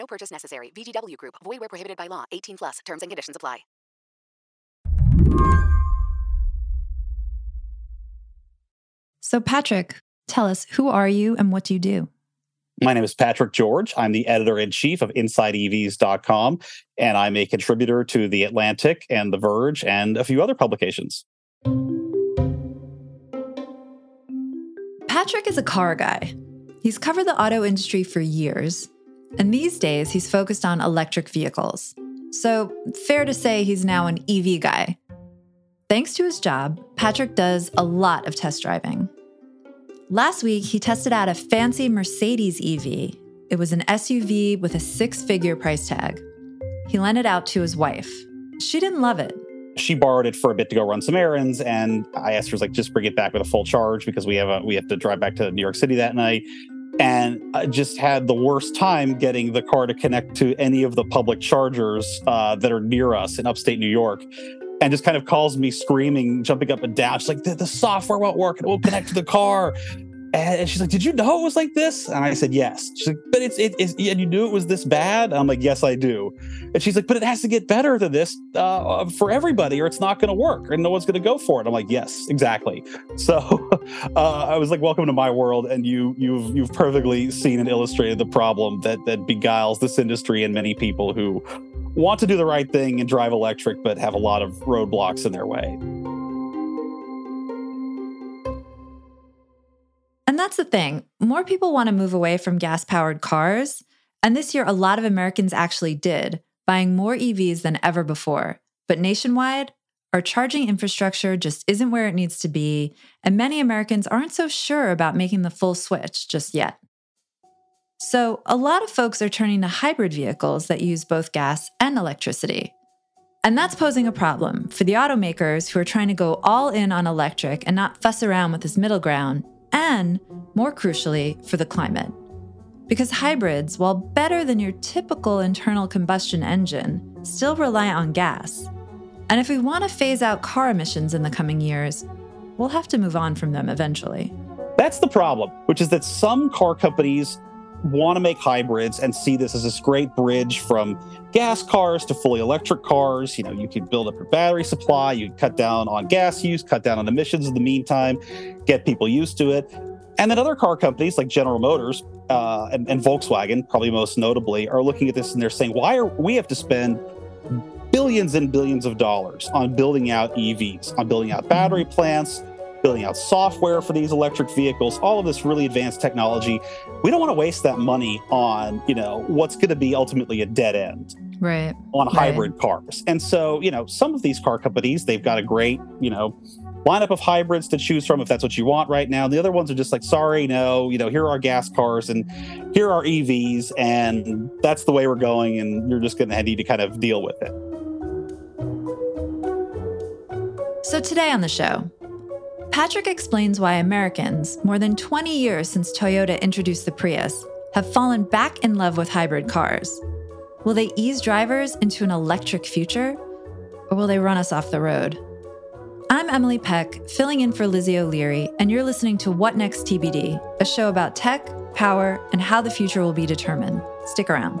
No purchase necessary. VGW Group. Void where prohibited by law. 18 plus. Terms and conditions apply. So, Patrick, tell us who are you and what do you do? My name is Patrick George. I'm the editor in chief of InsideEVs.com, and I'm a contributor to The Atlantic and The Verge and a few other publications. Patrick is a car guy. He's covered the auto industry for years, and these days he's focused on electric vehicles. So, fair to say he's now an EV guy. Thanks to his job, Patrick does a lot of test driving. Last week, he tested out a fancy Mercedes EV. It was an SUV with a six figure price tag. He lent it out to his wife. She didn't love it. She borrowed it for a bit to go run some errands, and I asked her like, just bring it back with a full charge because we have a we have to drive back to New York City that night. And I just had the worst time getting the car to connect to any of the public chargers uh, that are near us in upstate New York and just kind of calls me screaming, jumping up and down. She's like, the, the software won't work and it won't connect to the car. And she's like, "Did you know it was like this?" And I said, "Yes." She's like, "But it's it is and you knew it was this bad." I'm like, "Yes, I do." And she's like, "But it has to get better than this uh, for everybody, or it's not going to work, and no one's going to go for it." I'm like, "Yes, exactly." So uh, I was like, "Welcome to my world," and you you've you've perfectly seen and illustrated the problem that that beguiles this industry and many people who want to do the right thing and drive electric, but have a lot of roadblocks in their way. That's the thing. More people want to move away from gas powered cars. And this year, a lot of Americans actually did, buying more EVs than ever before. But nationwide, our charging infrastructure just isn't where it needs to be. And many Americans aren't so sure about making the full switch just yet. So, a lot of folks are turning to hybrid vehicles that use both gas and electricity. And that's posing a problem for the automakers who are trying to go all in on electric and not fuss around with this middle ground, and, more crucially, for the climate. Because hybrids, while better than your typical internal combustion engine, still rely on gas. And if we want to phase out car emissions in the coming years, we'll have to move on from them eventually. That's the problem, which is that some car companies want to make hybrids and see this as this great bridge from gas cars to fully electric cars. You know, you can build up your battery supply, you cut down on gas use, cut down on emissions in the meantime, get people used to it. And then other car companies like General Motors uh, and, and Volkswagen, probably most notably, are looking at this and they're saying, why are we have to spend billions and billions of dollars on building out EVs, on building out battery plants, building out software for these electric vehicles, all of this really advanced technology. We don't want to waste that money on, you know, what's going to be ultimately a dead end. Right. On right. hybrid cars. And so, you know, some of these car companies, they've got a great, you know, lineup of hybrids to choose from if that's what you want right now. The other ones are just like, sorry, no, you know, here are gas cars and here are EVs, and that's the way we're going, and you're just going to need to kind of deal with it. So today on the show, Patrick explains why Americans, more than 20 years since Toyota introduced the Prius, have fallen back in love with hybrid cars. Will they ease drivers into an electric future? Or will they run us off the road? I'm Emily Peck, filling in for Lizzie O'Leary, and you're listening to What Next TBD, a show about tech, power, and how the future will be determined. Stick around.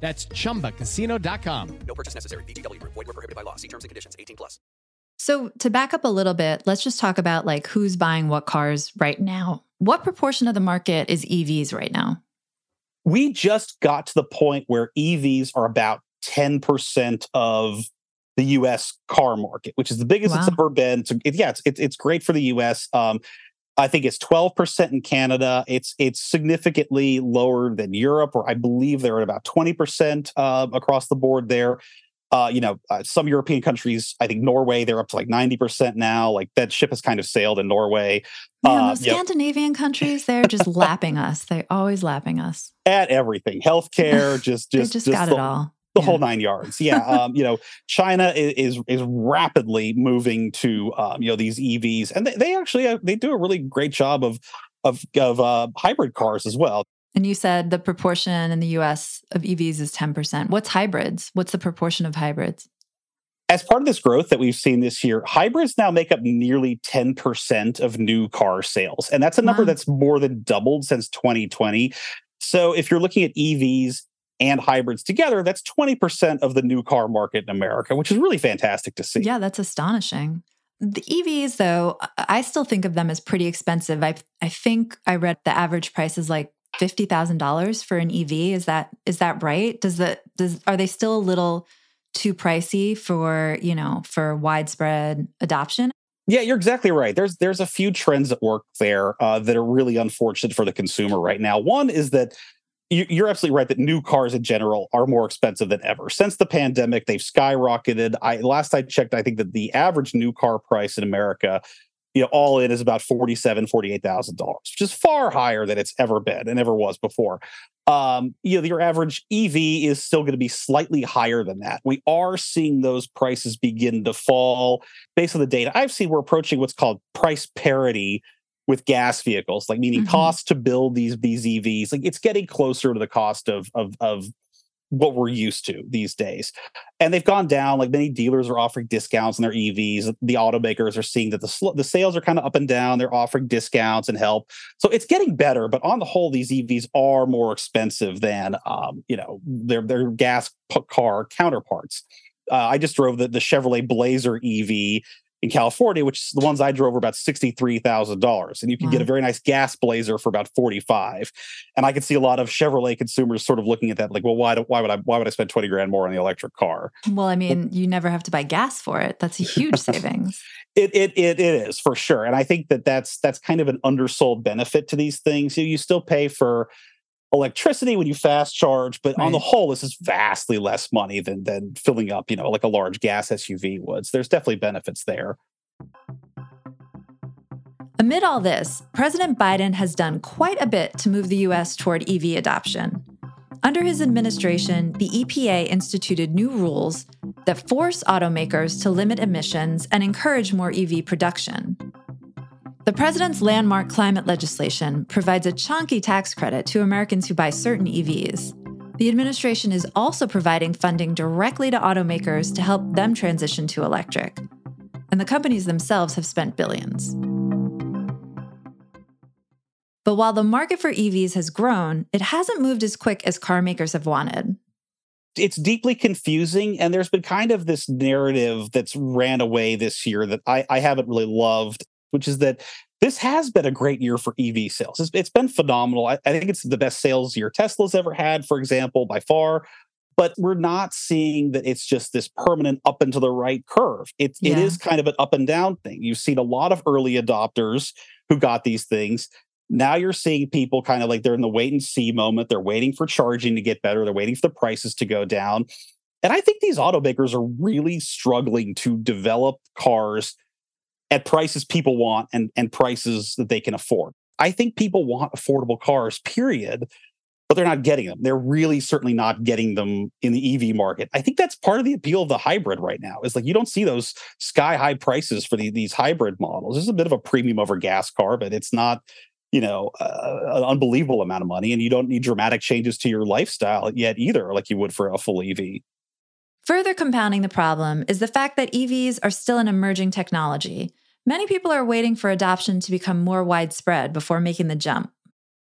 That's chumbacasino.com. No purchase necessary. VGW Group. Void were prohibited by law. See terms and conditions. 18 plus. So, to back up a little bit, let's just talk about like who's buying what cars right now. What proportion of the market is EVs right now? We just got to the point where EVs are about 10% of the US car market, which is the biggest it's Wow. ever been. So it, yeah, it's, it's it's great for the US. Um, I think it's 12% in Canada. It's it's significantly lower than Europe, or I believe they're at about 20% uh, across the board there. Uh, you know, uh, some European countries, I think Norway, they're up to like 90% now. Like that ship has kind of sailed in Norway. Man, Uh, those. Scandinavian countries, they're just lapping us. They're always lapping us. At everything, healthcare, just they just just, got the, it all. The Yeah. whole nine yards. Yeah, um, you know, China is is rapidly moving to um, you know these EVs, and they, they actually uh, they do a really great job of of of uh, hybrid cars as well. And you said the proportion in the US of EVs is 10%. What's hybrids? What's the proportion of hybrids? As part of this growth that we've seen this year, hybrids now make up nearly 10% of new car sales. And that's a number Wow. that's more than doubled since 2020. So if you're looking at EVs and hybrids together, that's 20% of the new car market in America, which is really fantastic to see. Yeah, that's astonishing. The EVs, though, I- still think of them as pretty expensive. I I think I read the average price is like fifty thousand dollars for an EV. Is that is that right? Does the does are they still a little too pricey for you know for widespread adoption? Yeah, you're exactly right. There's there's a few trends at work there uh, that are really unfortunate for the consumer right now. One is that you're absolutely right that new cars in general are more expensive than ever. Since the pandemic, they've skyrocketed. I last I checked, I think that the average new car price in America, you know, all in is about forty-seven, forty-eight thousand dollars, which is far higher than it's ever been and ever was before. Um, you know, your average EV is still going to be slightly higher than that. We are seeing those prices begin to fall based on the data I've seen, we're approaching what's called price parity with gas vehicles, like meaning Mhm. cost to build these these EVs. Like it's getting closer to the cost of of of what we're used to these days. And they've gone down. Like many dealers are offering discounts on their EVs. The automakers are seeing that the sl- the sales are kind of up and down. They're offering discounts and help. So it's getting better. But on the whole, these EVs are more expensive than um, you know their their gas car counterparts. Uh, I just drove the, the Chevrolet Blazer EV in California, which is the ones I drove were about sixty-three thousand dollars, and you can get a very nice gas Blazer for about forty-five. And I could see a lot of Chevrolet consumers sort of looking at that, like, well, why do, why would I why would I spend twenty grand more on the electric car? Well, I mean, you never have to buy gas for it. That's a huge savings. It, it it it is for sure, and I think that that's that's kind of an undersold benefit to these things. You, you still pay for electricity when you fast charge, but on the whole, this is vastly less money than than filling up, you know, like a large gas SUV would. So there's definitely benefits there. Amid all this, President Biden has done quite a bit to move the US toward EV adoption. Under his administration, the EPA instituted new rules that force automakers to limit emissions and encourage more EV production. The president's landmark climate legislation provides a chunky tax credit to Americans who buy certain EVs. The administration is also providing funding directly to automakers to help them transition to electric. And the companies themselves have spent billions. But while the market for EVs has grown, it hasn't moved as quick as car makers have wanted. it's deeply confusing and there's been kind of this narrative that's ran away this year that I, I haven't really loved which is that this has been a great year for ev sales it's, it's been phenomenal I, I think it's the best sales year tesla's ever had for example by far but we're not seeing that it's just this permanent up and to the right curve it, it Yeah. is kind of an up and down thing you've seen a lot of early adopters who got these things now you're seeing people kind of like they're in the wait and see moment. They're waiting for charging to get better. They're waiting for the prices to go down. And I think these automakers are really struggling to develop cars at prices people want and, and prices that they can afford. I think people want affordable cars, period. but they're not getting them. They're really certainly not getting them in the EV market. I think that's part of the appeal of the hybrid right now. Is like you don't see those sky high prices for the, these hybrid models. There's a bit of a premium over gas car, but it's not you know uh, an unbelievable amount of money, and you don't need dramatic changes to your lifestyle yet either, like you would for a full EV. Further compounding the problem is the fact that EVs are still an emerging technology. Many people are waiting for adoption to become more widespread before making the jump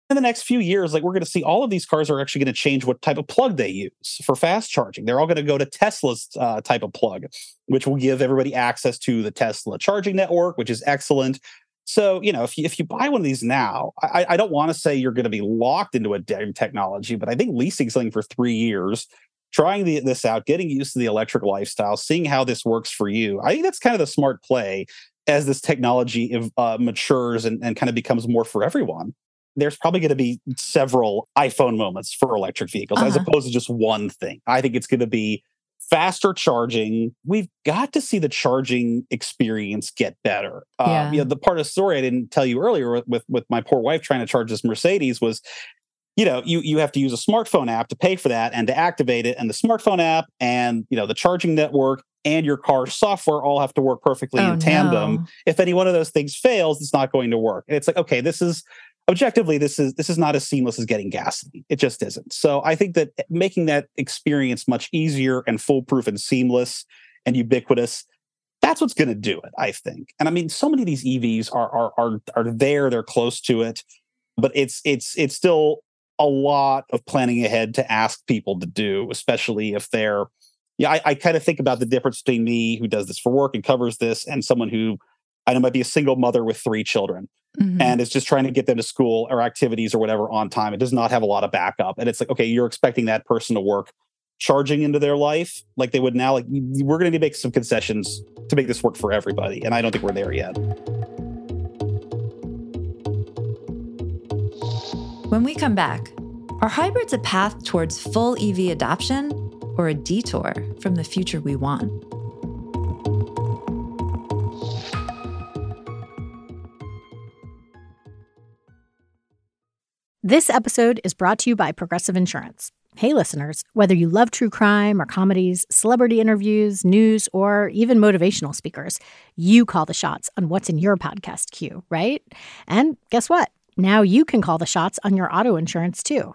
in the next few years, like we're going to see all of these cars are actually going to change what type of plug they use for fast charging. They're all going to go to Tesla's uh, type of plug, which will give everybody access to the Tesla charging network, which is excellent. So, you know, if you, if you buy one of these now, I, I don't want to say you're going to be locked into a technology, but I think leasing something for three years, trying the, this out, getting used to the electric lifestyle, seeing how this works for you, I think that's kind of the smart play as this technology uh, matures and, and kind of becomes more for everyone there's probably going to be several iPhone moments for electric vehicles uh-huh. as opposed to just one thing. I think it's going to be faster charging. We've got to see the charging experience get better. Yeah. Um, you know, the part of the story I didn't tell you earlier with, with, with my poor wife trying to charge this Mercedes was, you know, you you have to use a smartphone app to pay for that and to activate it, and the smartphone app and you know the charging network and your car software all have to work perfectly oh, in tandem. No. If any one of those things fails, it's not going to work. And it's like, okay, this is objectively this is this is not as seamless as getting gasoline it just isn't so i think that eh, making that experience much easier and foolproof and seamless and ubiquitous that's what's going to do it i think and i mean so many of these evs are are are, are there they're close to it but it's it's it's still a lot of planning ahead to ask people to do especially if they're yeah i, I kind of think about the difference between me who does this for work and covers this and someone who i know might be a single mother with three children mm-hmm. and is just trying to get them to school or activities or whatever on time. It does not have a lot of backup. And it's like, okay, you're expecting that person to work charging into their life like they would now. Like, we're going to make some concessions to make this work for everybody. And I don't think we're there yet. When we come back, are hybrids a path towards full EV adoption or a detour from the future we want? This episode is brought to you by Progressive Insurance. Hey, listeners, whether you love true crime or comedies, celebrity interviews, news, or even motivational speakers, you call the shots on what's in your podcast queue, right? And guess what? Now you can call the shots on your auto insurance too.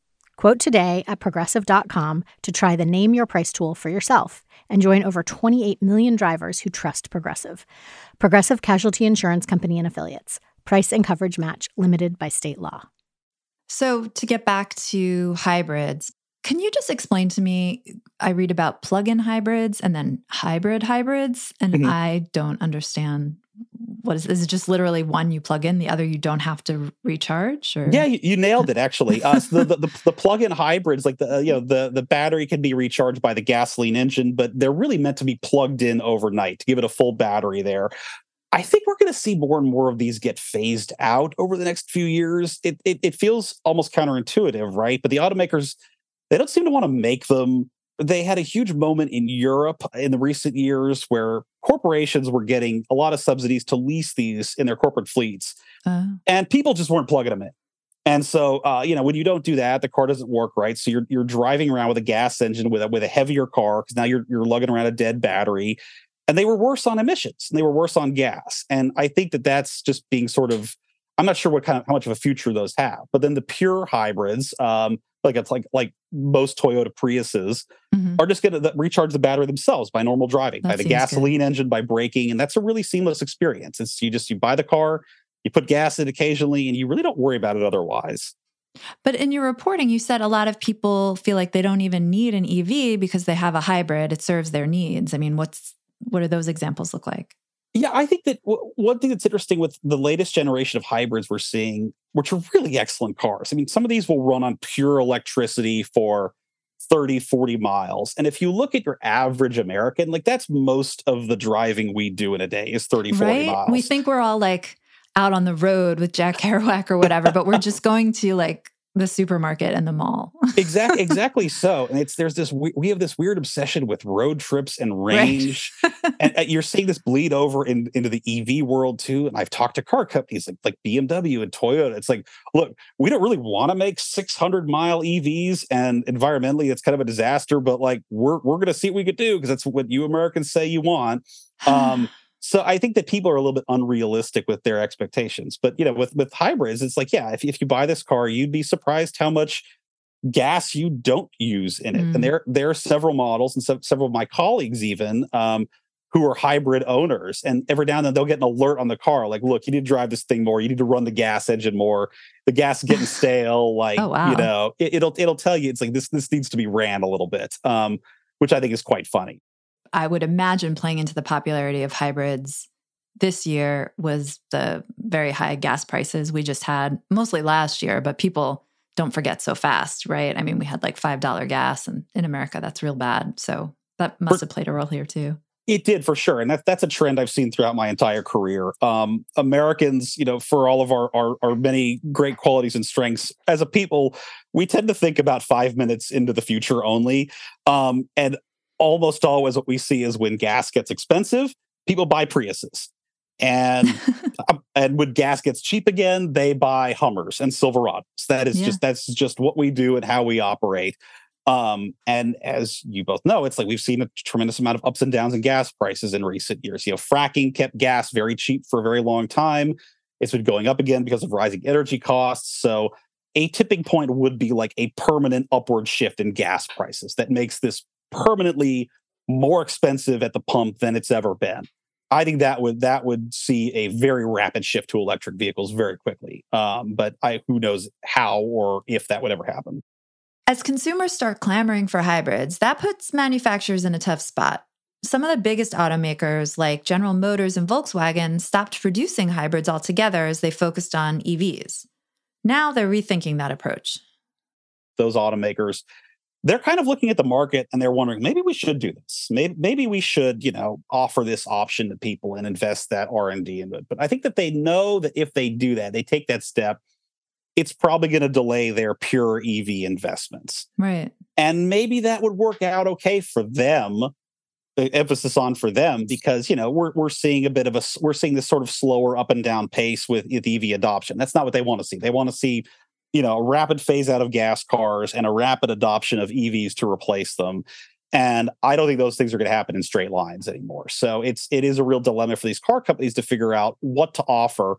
Quote today at progressive.com to try the Name Your Price tool for yourself and join over 28 million drivers who trust Progressive. Progressive Casualty Insurance Company and Affiliates. Price and coverage match limited by state law. So, to get back to hybrids, can you just explain to me? I read about plug in hybrids and then hybrid hybrids, and mm-hmm. I don't understand what is, is it just literally one you plug in, the other you don't have to recharge? Or yeah, you, you nailed it actually. Uh, so the, the, the plug-in hybrids, like the uh, you know the the battery can be recharged by the gasoline engine, but they're really meant to be plugged in overnight to give it a full battery there. I think we're going to see more and more of these get phased out over the next few years. It, it, it feels almost counterintuitive, right? But the automakers they don't seem to want to make them. They had a huge moment in Europe in the recent years where corporations were getting a lot of subsidies to lease these in their corporate fleets, uh. and people just weren't plugging them in. And so, uh, you know, when you don't do that, the car doesn't work right. So you're you're driving around with a gas engine with a with a heavier car because now you're you're lugging around a dead battery and they were worse on emissions and they were worse on gas and i think that that's just being sort of i'm not sure what kind of how much of a future those have but then the pure hybrids um like it's like like most toyota priuses mm-hmm. are just going to recharge the battery themselves by normal driving that by the gasoline good. engine by braking and that's a really seamless experience it's you just you buy the car you put gas in occasionally and you really don't worry about it otherwise but in your reporting, you said a lot of people feel like they don't even need an EV because they have a hybrid. It serves their needs. I mean, what's what do those examples look like? Yeah, I think that w- one thing that's interesting with the latest generation of hybrids we're seeing, which are really excellent cars. I mean, some of these will run on pure electricity for 30, 40 miles. And if you look at your average American, like that's most of the driving we do in a day is 30, 40 right? miles. We think we're all like out on the road with Jack Kerouac or whatever, but we're just going to like the supermarket and the mall. exactly exactly so and it's there's this we, we have this weird obsession with road trips and range right. and uh, you're seeing this bleed over in, into the ev world too and i've talked to car companies like, like bmw and toyota it's like look we don't really want to make 600 mile evs and environmentally it's kind of a disaster but like we're, we're going to see what we could do because that's what you americans say you want um so I think that people are a little bit unrealistic with their expectations. But you know, with with hybrids, it's like, yeah, if, if you buy this car, you'd be surprised how much gas you don't use in it. Mm. And there there are several models and several of my colleagues even um, who are hybrid owners. And every now and then they'll get an alert on the car, like, look, you need to drive this thing more. You need to run the gas engine more. The gas is getting stale. Like, oh, wow. you know, it, will it'll tell you it's like this this needs to be ran a little bit. Um, which I think is quite funny. I would imagine playing into the popularity of hybrids this year was the very high gas prices we just had, mostly last year, but people don't forget so fast, right? I mean, we had like $5 gas, and in America, that's real bad. So that must have played a role here too. It did for sure, and that, that's a trend I've seen throughout my entire career. Um, Americans, you know, for all of our, our, our many great qualities and strengths as a people, we tend to think about five minutes into the future only. Um, and almost always what we see is when gas gets expensive, people buy Priuses. And um, and when gas gets cheap again, they buy Hummers and Silverados. That is yeah. just that's just what we do and how we operate. Um, and as you both know, it's like we've seen a tremendous amount of ups and downs in gas prices in recent years. You know, fracking kept gas very cheap for a very long time. It's been going up again because of rising energy costs. So a tipping point would be like a permanent upward shift in gas prices that makes this permanently more expensive at the pump than it's ever been. I think that would that would see a very rapid shift to electric vehicles very quickly. Um, but I who knows how or if that would ever happen. As consumers start clamoring for hybrids, that puts manufacturers in a tough spot. Some of the biggest automakers, like General Motors and Volkswagen, stopped producing hybrids altogether as they focused on EVs. Now they're rethinking that approach. Those automakers they're kind of looking at the market and they're wondering maybe we should do this maybe, maybe we should you know offer this option to people and invest that r&d into it but i think that they know that if they do that they take that step it's probably going to delay their pure ev investments right and maybe that would work out okay for them the emphasis on for them because you know we're we're seeing a bit of a we're seeing this sort of slower up and down pace with, with EV adoption. That's not what they want to see. They want to see you know, a rapid phase out of gas cars and a rapid adoption of EVs to replace them. And I don't think those things are going to happen in straight lines anymore. So it's it is a real dilemma for these car companies to figure out what to offer,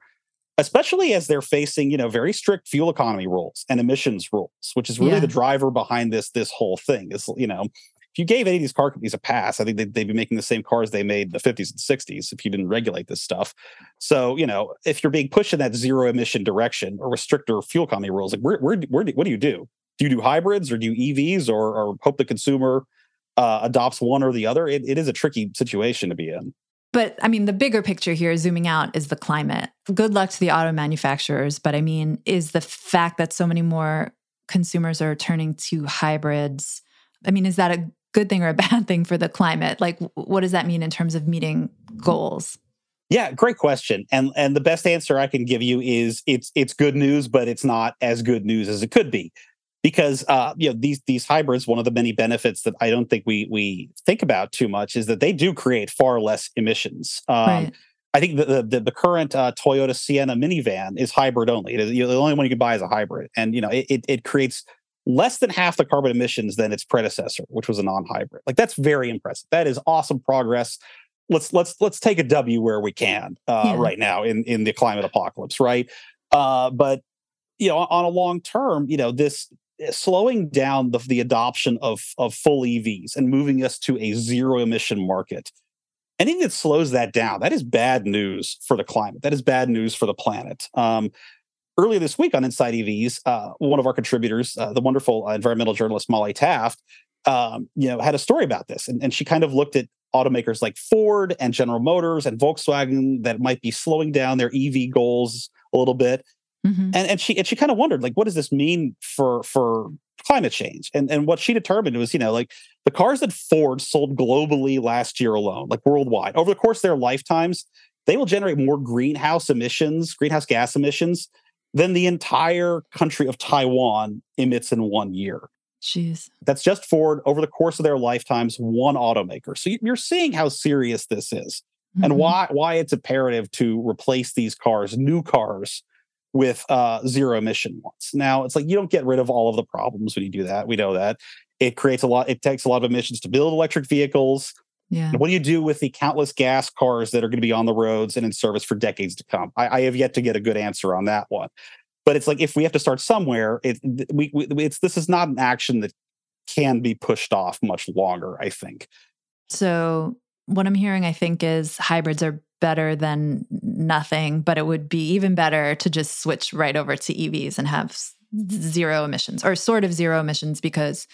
especially as they're facing, you know, very strict fuel economy rules and emissions rules, which is really yeah. the driver behind this this whole thing. Is you know, if you gave any of these car companies a pass, I think they'd, they'd, be making the same cars they made in the 50s and 60s if you didn't regulate this stuff. So, you know, if you're being pushed in that zero emission direction or stricter fuel economy rules, like where, where, where do, what do you do? Do you do hybrids or do you EVs or, or hope the consumer uh, adopts one or the other? It, it is a tricky situation to be in. But I mean, the bigger picture here, zooming out, is the climate. Good luck to the auto manufacturers. But I mean, is the fact that so many more consumers are turning to hybrids. I mean, is that a good thing or a bad thing for the climate? Like, what does that mean in terms of meeting goals? Yeah, great question. And and the best answer I can give you is it's it's good news, but it's not as good news as it could be. Because uh, you know, these these hybrids, one of the many benefits that I don't think we we think about too much is that they do create far less emissions. Um, right. I think the the, the current uh, Toyota Sienna minivan is hybrid only. It is, you know, the only one you can buy is a hybrid, and you know it, it, it creates less than half the carbon emissions than its predecessor, which was a non-hybrid. Like that's very impressive. That is awesome progress. Let's let's let's take a W where we can uh, yeah. right now in in the climate apocalypse, right? Uh, but you know, on a long term, you know, this eh, slowing down the, the adoption of of full EVs and moving us to a zero emission market. Anything that slows that down, that is bad news for the climate. That is bad news for the planet. Um, earlier this week on Inside EVs, uh, one of our contributors, uh, the wonderful uh, environmental journalist Molly Taft, um, you know, had a story about this, and, and she kind of looked at automakers like Ford and General Motors and Volkswagen that might be slowing down their EV goals a little bit. Mm-hmm. And and she and she kind of wondered like what does this mean for for climate change. And and what she determined was, you know, like the cars that Ford sold globally last year alone, like worldwide, over the course of their lifetimes, they will generate more greenhouse emissions, greenhouse gas emissions than the entire country of Taiwan emits in one year. Jeez. That's just Ford over the course of their lifetimes, one automaker. So you're seeing how serious this is Mm-hmm. and why why it's imperative to replace these cars, new cars, with uh, zero emission ones. Now it's like you don't get rid of all of the problems when you do that. We know that it creates a lot. It takes a lot of emissions to build electric vehicles. Yeah. What do you do with the countless gas cars that are going to be on the roads and in service for decades to come? I, I have yet to get a good answer on that one. But it's like if we have to start somewhere, it we, we it's this is not an action that can be pushed off much longer. I think. So what I'm hearing, I think, is hybrids are better than nothing, but it would be even better to just switch right over to EVs and have zero emissions or sort of zero emissions because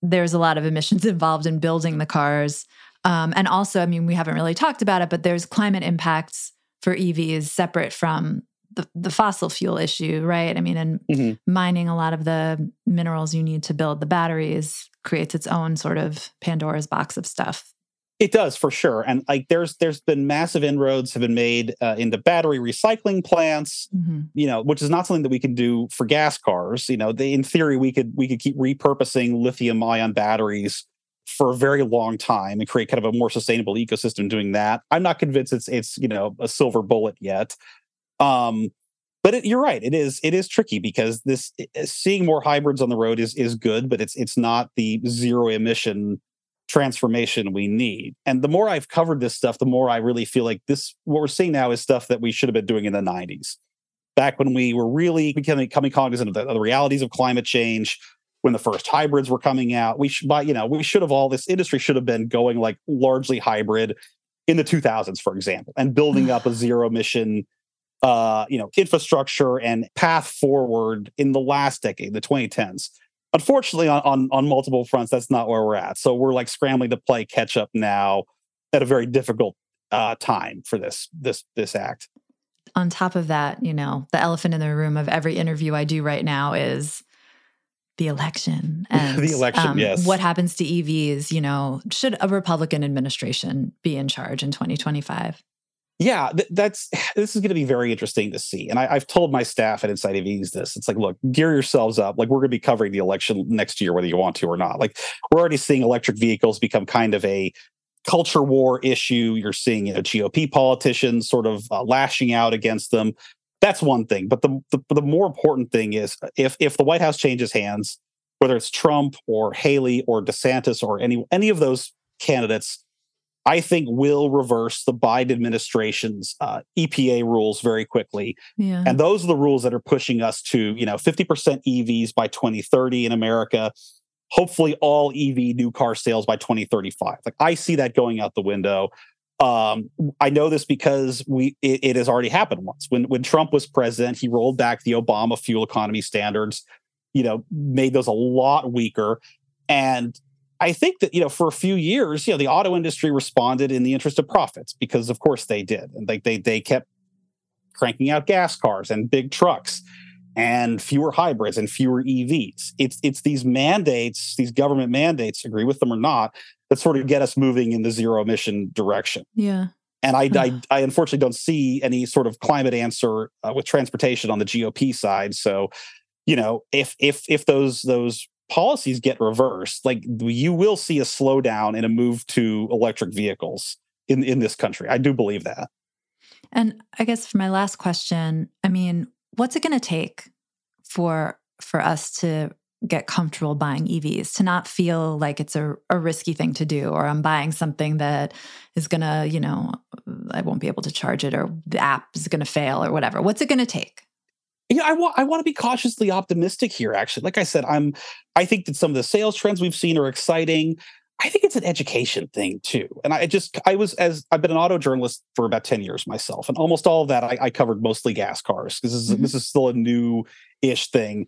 there's a lot of emissions involved in building the cars. Um, and also, I mean, we haven't really talked about it, but there's climate impacts for EVs separate from the, the fossil fuel issue, right? I mean, and Mhm. mining a lot of the minerals you need to build the batteries creates its own sort of Pandora's box of stuff. It does for sure, and like there's there's been massive inroads have been made uh, into battery recycling plants. Mhm. You know, which is not something that we can do for gas cars. You know, they, in theory, we could we could keep repurposing lithium ion batteries for a very long time and create kind of a more sustainable ecosystem doing that. I'm not convinced it's it's you know a silver bullet yet. Um, but it, you're right. It is it is tricky because this seeing more hybrids on the road is is good, but it's it's not the zero emission transformation we need. And the more I've covered this stuff, the more I really feel like this what we're seeing now is stuff that we should have been doing in the 90s. Back when we were really becoming, becoming cognizant of the, of the realities of climate change, when the first hybrids were coming out, we should buy, you know, we should have all this industry should have been going like largely hybrid in the 2000s, for example, and building up a zero emission uh, you know, infrastructure and path forward in the last decade, the 2010s. Unfortunately, on, on on multiple fronts, that's not where we're at. So we're like scrambling to play catch up now at a very difficult uh, time for this this this act. On top of that, you know, the elephant in the room of every interview I do right now is the election and The election, yes. what happens to EVs, you know, should a Republican administration be in charge in 2025? Yeah, th- that's this is going to be very interesting to see. And I, I've told my staff at Inside EVs this. It's like, look, gear yourselves up. Like we're going to be covering the election next year, whether you want to or not. Like we're already seeing electric vehicles become kind of a culture war issue. You're seeing, you know, GOP politicians sort of uh, lashing out against them. That's one thing. But the, the the more important thing is if if the White House changes hands, whether it's Trump or Haley or DeSantis or any any of those candidates, I think will reverse the Biden administration's uh, EPA rules very quickly. Yeah. And those are the rules that are pushing us to, you know, 50% EVs by 2030 in America. Hopefully, all EV new car sales by 2035. Like I see that going out the window. Um, I know this because we it, it has already happened once. When when Trump was president, he rolled back the Obama fuel economy standards. You know, made those a lot weaker. And I think that you know for a few years, you know, the auto industry responded in the interest of profits because, of course, they did, and they they they kept cranking out gas cars and big trucks and fewer hybrids and fewer EVs. It's it's these mandates, these government mandates, agree with them or not, that sort of get us moving in the zero emission direction. yeah. And I, I, I unfortunately don't see any sort of climate answer uh, with transportation on the GOP side. So, you know, if if if those those policies get reversed, like you will see a slowdown and a move to electric vehicles in in this country. I do believe that. And I guess for my last question, I mean, what's it going to take for for us to get comfortable buying EVs, to not feel like it's a, a risky thing to do, or I'm buying something that is going to, you know, I won't be able to charge it, or the app is going to fail, or whatever. What's it going to take? Yeah, I want I want to be cautiously optimistic here. Actually, like I said, I'm I think that some of the sales trends we've seen are exciting. I think it's an education thing too. And I just I was as I've been an auto journalist for about 10 years myself. And almost all of that I, I covered mostly gas cars. This is Mhm. this is still a new-ish thing.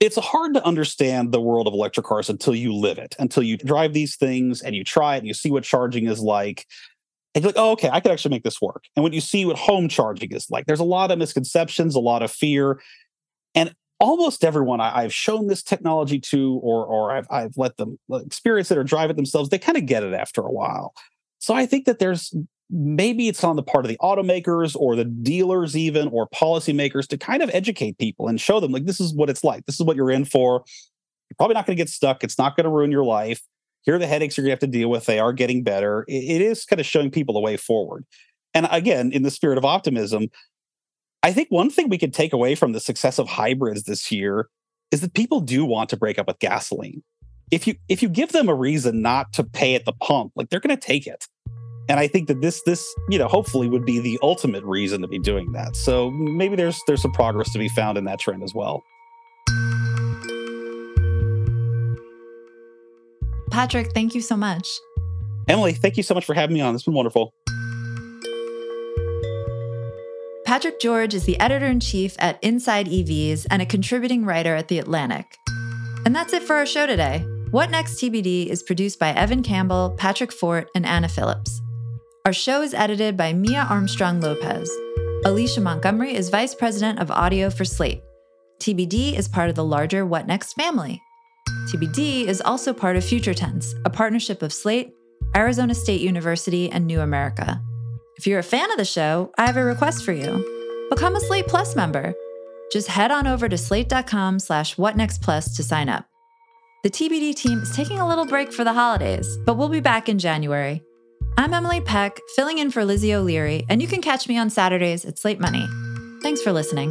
It's hard to understand the world of electric cars until you live it, until you drive these things and you try it and you see what charging is like. And you're like, oh, okay, I could actually make this work. And when you see what home charging is like, there's a lot of misconceptions, a lot of fear. And almost everyone I, have shown this technology to, or or I've I've let them uh, experience it or drive it themselves, they kind of get it after a while. So I think that there's maybe it's on the part of the automakers or the dealers even or policymakers to kind of educate people and show them like this is what it's like. This is what you're in for. You're probably not going to get stuck. It's not going to ruin your life. Here are the headaches you're going to have to deal with. They are getting better. it, is kind of showing people the way forward. And again, in the spirit of optimism, I think one thing we could take away from the success of hybrids this year is that people do want to break up with gasoline. If you if you give them a reason not to pay at the pump, like they're going to take it. And I think that this this you know hopefully would be the ultimate reason to be doing that. So maybe there's there's some progress to be found in that trend as well. Patrick, thank you so much. Emily, thank you so much for having me on. It's been wonderful. Patrick George is the editor in chief at Inside EVs and a contributing writer at The Atlantic. And that's it for our show today. What Next TBD is produced by Evan Campbell, Patrick Fort, and Anna Phillips. Our show is edited by Mia Armstrong Lopez. Alicia Montgomery is vice president of audio for Slate. TBD is part of the larger What Next family. TBD is also part of Future Tense, a partnership of Slate, Arizona State University, and New America. If you're a fan of the show, I have a request for you. Become a Slate Plus member. Just head on over to slate.com slash whatnextplus to sign up. The TBD team is taking a little break for the holidays, but we'll be back in January. I'm Emily Peck, filling in for Lizzie O'Leary, and you can catch me on Saturdays at Slate Money. Thanks for listening.